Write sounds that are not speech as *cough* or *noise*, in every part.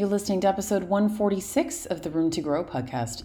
You're listening to episode 146 of the Room to Grow podcast.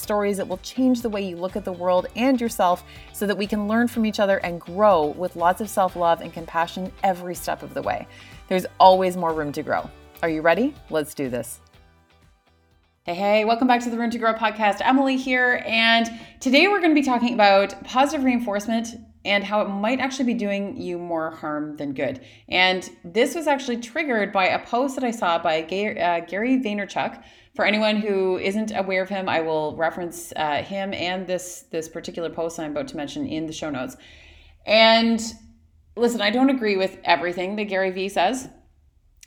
stories that will change the way you look at the world and yourself so that we can learn from each other and grow with lots of self love and compassion every step of the way. There's always more room to grow. Are you ready? Let's do this. Hey, hey, welcome back to the Room to Grow podcast. Emily here, and today we're going to be talking about positive reinforcement and how it might actually be doing you more harm than good. And this was actually triggered by a post that I saw by uh, Gary Vaynerchuk, for anyone who isn't aware of him, I will reference uh, him and this this particular post I'm about to mention in the show notes. And listen, I don't agree with everything that Gary Vee says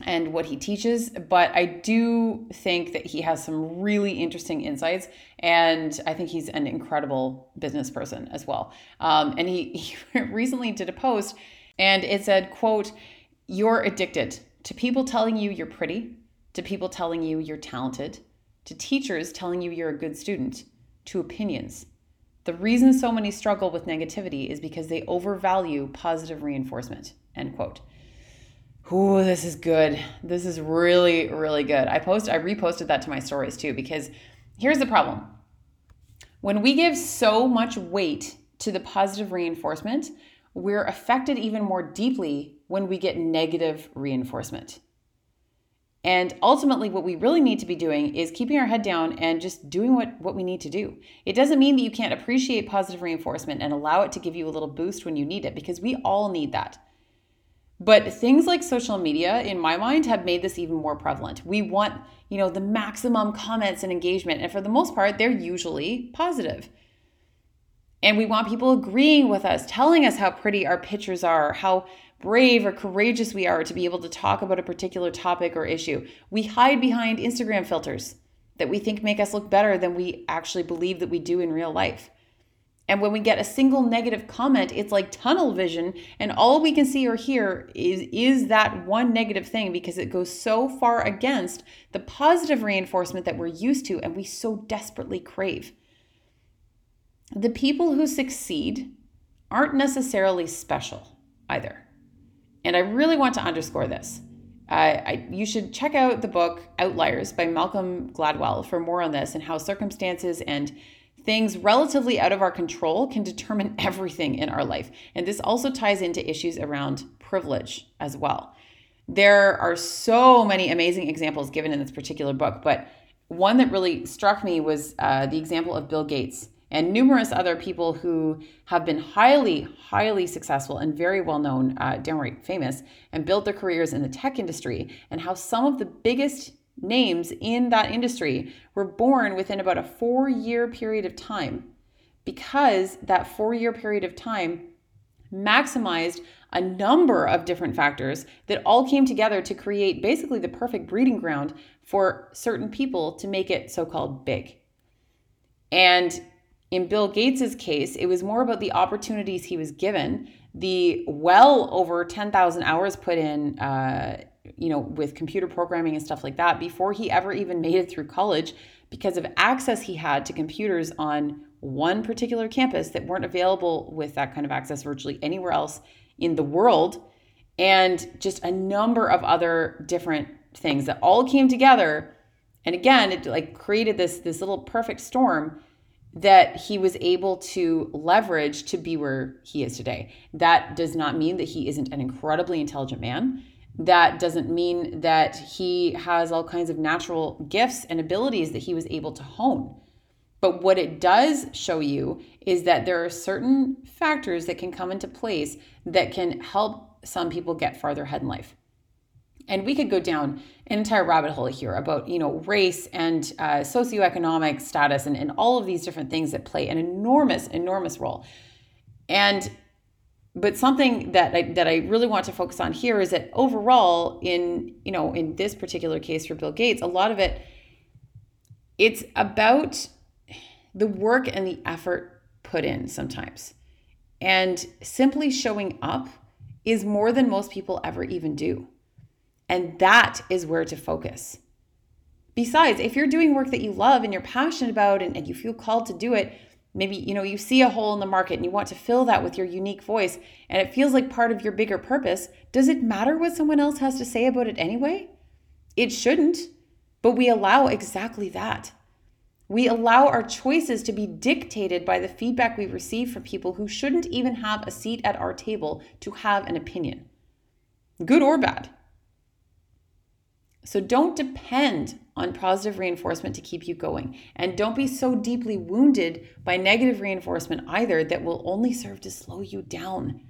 and what he teaches, but I do think that he has some really interesting insights, and I think he's an incredible business person as well. Um, and he, *laughs* he recently did a post, and it said, "quote You're addicted to people telling you you're pretty." to people telling you you're talented, to teachers telling you you're a good student, to opinions. The reason so many struggle with negativity is because they overvalue positive reinforcement. End quote. Ooh, this is good. This is really, really good. I post I reposted that to my stories too, because here's the problem. When we give so much weight to the positive reinforcement, we're affected even more deeply when we get negative reinforcement. And ultimately, what we really need to be doing is keeping our head down and just doing what, what we need to do. It doesn't mean that you can't appreciate positive reinforcement and allow it to give you a little boost when you need it, because we all need that. But things like social media, in my mind, have made this even more prevalent. We want, you know, the maximum comments and engagement. And for the most part, they're usually positive. And we want people agreeing with us, telling us how pretty our pictures are, how brave or courageous we are to be able to talk about a particular topic or issue. We hide behind Instagram filters that we think make us look better than we actually believe that we do in real life. And when we get a single negative comment, it's like tunnel vision, and all we can see or hear is, is that one negative thing because it goes so far against the positive reinforcement that we're used to and we so desperately crave. The people who succeed aren't necessarily special either. And I really want to underscore this. Uh, I, you should check out the book Outliers by Malcolm Gladwell for more on this and how circumstances and things relatively out of our control can determine everything in our life. And this also ties into issues around privilege as well. There are so many amazing examples given in this particular book, but one that really struck me was uh, the example of Bill Gates and numerous other people who have been highly, highly successful and very well known, uh, downright famous, and built their careers in the tech industry, and how some of the biggest names in that industry were born within about a four year period of time because that four year period of time maximized a number of different factors that all came together to create basically the perfect breeding ground for certain people to make it so called big. And in Bill Gates's case, it was more about the opportunities he was given, the well over 10,000 hours put in, uh, you know, with computer programming and stuff like that before he ever even made it through college because of access he had to computers on one particular campus that weren't available with that kind of access virtually anywhere else in the world and just a number of other different things that all came together and again it like created this this little perfect storm that he was able to leverage to be where he is today. That does not mean that he isn't an incredibly intelligent man. That doesn't mean that he has all kinds of natural gifts and abilities that he was able to hone. But what it does show you is that there are certain factors that can come into place that can help some people get farther ahead in life and we could go down an entire rabbit hole here about you know race and uh, socioeconomic status and, and all of these different things that play an enormous enormous role and but something that I, that I really want to focus on here is that overall in you know in this particular case for Bill Gates a lot of it it's about the work and the effort put in sometimes. And simply showing up is more than most people ever even do. And that is where to focus. Besides if you're doing work that you love and you're passionate about and, and you feel called to do it maybe you know you see a hole in the market and you want to fill that with your unique voice and it feels like part of your bigger purpose. Does it matter what someone else has to say about it anyway? It shouldn't but we allow exactly that. We allow our choices to be dictated by the feedback we receive from people who shouldn't even have a seat at our table to have an opinion good or bad so don't depend on positive reinforcement to keep you going. And don't be so deeply wounded by negative reinforcement either that will only serve to slow you down.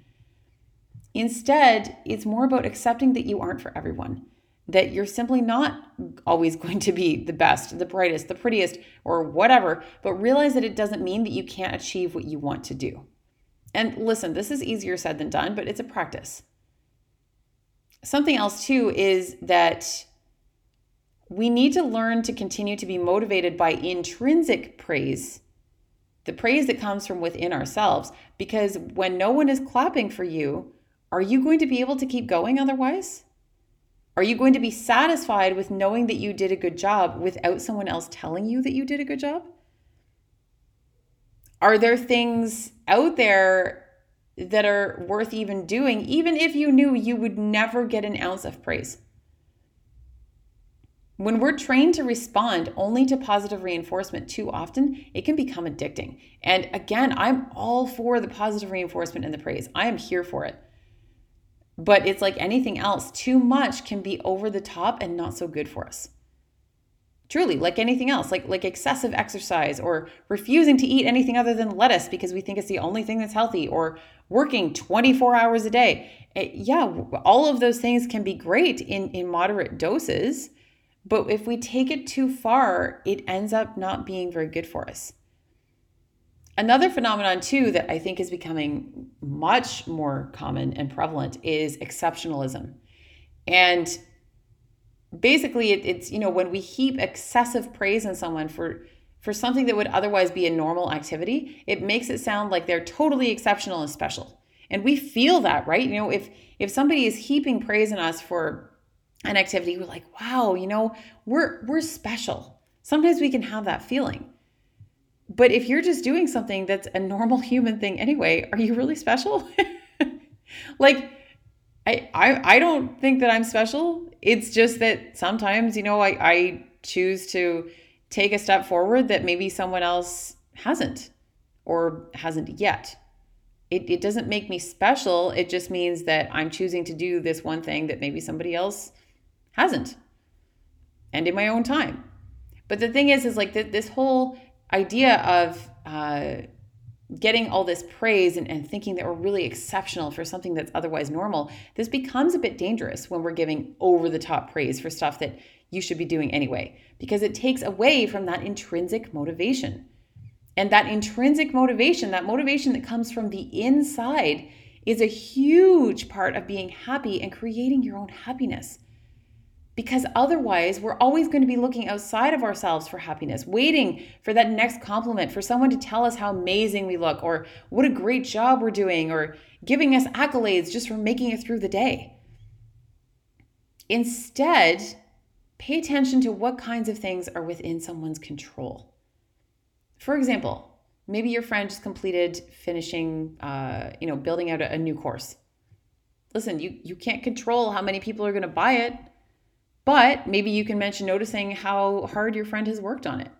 Instead, it's more about accepting that you aren't for everyone, that you're simply not always *laughs* going to be the best, the brightest, the prettiest, or whatever, but realize that it doesn't mean that you can't achieve what you want to do. And listen, this is easier said than done, but it's a practice. Something else, too, is that we need to learn to continue to be motivated by intrinsic praise, the praise that comes from within ourselves. Because when no one is clapping for you, are you going to be able to keep going otherwise? Are you going to be satisfied with knowing that you did a good job without someone else telling you that you did a good job? Are there things out there that are worth even doing, even if you knew you would never get an ounce of praise? When we're trained to respond only to positive reinforcement too often, it can become addicting. And again, I'm all for the positive reinforcement and the praise. I am here for it. But it's like anything else, too much can be over the top and not so good for us. Truly, like anything else, like like excessive exercise or refusing to eat anything other than lettuce because we think it's the only thing that's healthy or working 24 hours a day. It, yeah, all of those things can be great in in moderate doses but if we take it too far, it ends up not being very good for us. Another phenomenon, too, that I think is becoming much more common and prevalent is exceptionalism. And basically, it, it's, you know, when we heap excessive praise on someone for, for something that would otherwise be a normal activity, it makes it sound like they're totally exceptional and special. And we feel that, right? You know, if if somebody is heaping praise on us for an activity, we're like, wow, you know, we're we're special. Sometimes we can have that feeling. But if you're just doing something that's a normal *laughs* human thing anyway, are you really special? *laughs* like I, I I don't think that I'm special. It's just that sometimes, you know, I, I choose to take a step forward that maybe someone else hasn't or hasn't yet. It, it doesn't make me special. It just means that I'm choosing to do this one thing that maybe somebody else hasn't. And in my own time. But the thing is is like th- this whole idea of uh, getting all this praise and, and thinking that we're really exceptional for something that's otherwise normal this becomes a bit dangerous when we're giving over the top praise for stuff that you should be doing anyway because it takes away from that intrinsic motivation. And that intrinsic motivation that motivation that comes from the inside is a huge part of being happy and creating your own happiness because otherwise we're always going to be looking outside of ourselves for happiness waiting for that next compliment for someone to tell us how amazing we look or what a great job we're doing or giving us accolades just for making it through the day. Instead pay attention to what kinds of things are within someone's control. For example maybe your friend just completed finishing uh, you know building out a, a new course. Listen you you can't control how many people are going to buy it but maybe you can mention noticing how hard your friend has worked on it.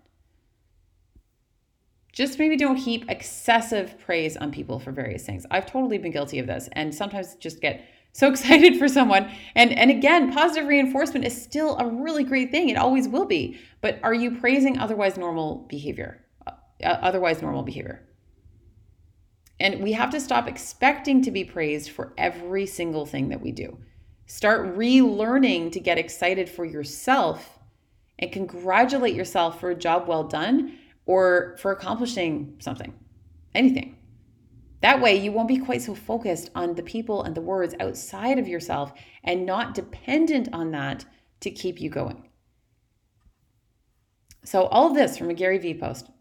Just maybe don't heap excessive praise on people for various things. I've totally been guilty of this and sometimes just get so *laughs* excited for someone. And and again, positive reinforcement is still a really great thing. It always will be. But are you praising otherwise normal behavior? Uh, otherwise normal behavior. And we have to stop expecting to be praised for every single thing that we do. Start relearning to get excited for yourself and congratulate yourself for a job well done or for accomplishing something, anything. That way, you won't be quite so focused on the people and the words outside of yourself and not dependent on that to keep you going. So, all this from a Gary Vee post. *laughs*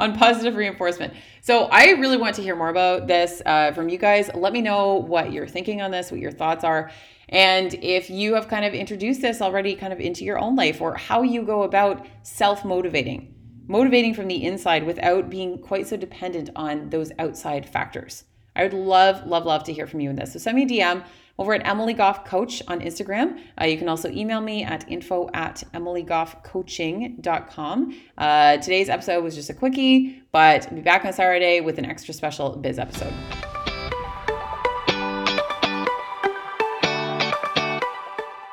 on positive reinforcement. So, I really want to hear more about this uh, from you guys. Let me know what you're thinking on this, what your thoughts are, and if you have kind of introduced this already kind of into your own life or how you go about self motivating, motivating from the inside without being quite so dependent on those outside factors. I would love, love, love to hear from you in this. So send me a DM over at Emily Goff Coach on Instagram. Uh, you can also email me at info at emilygoffcoaching.com. Uh, today's episode was just a quickie, but I'll be back on Saturday with an extra special biz episode.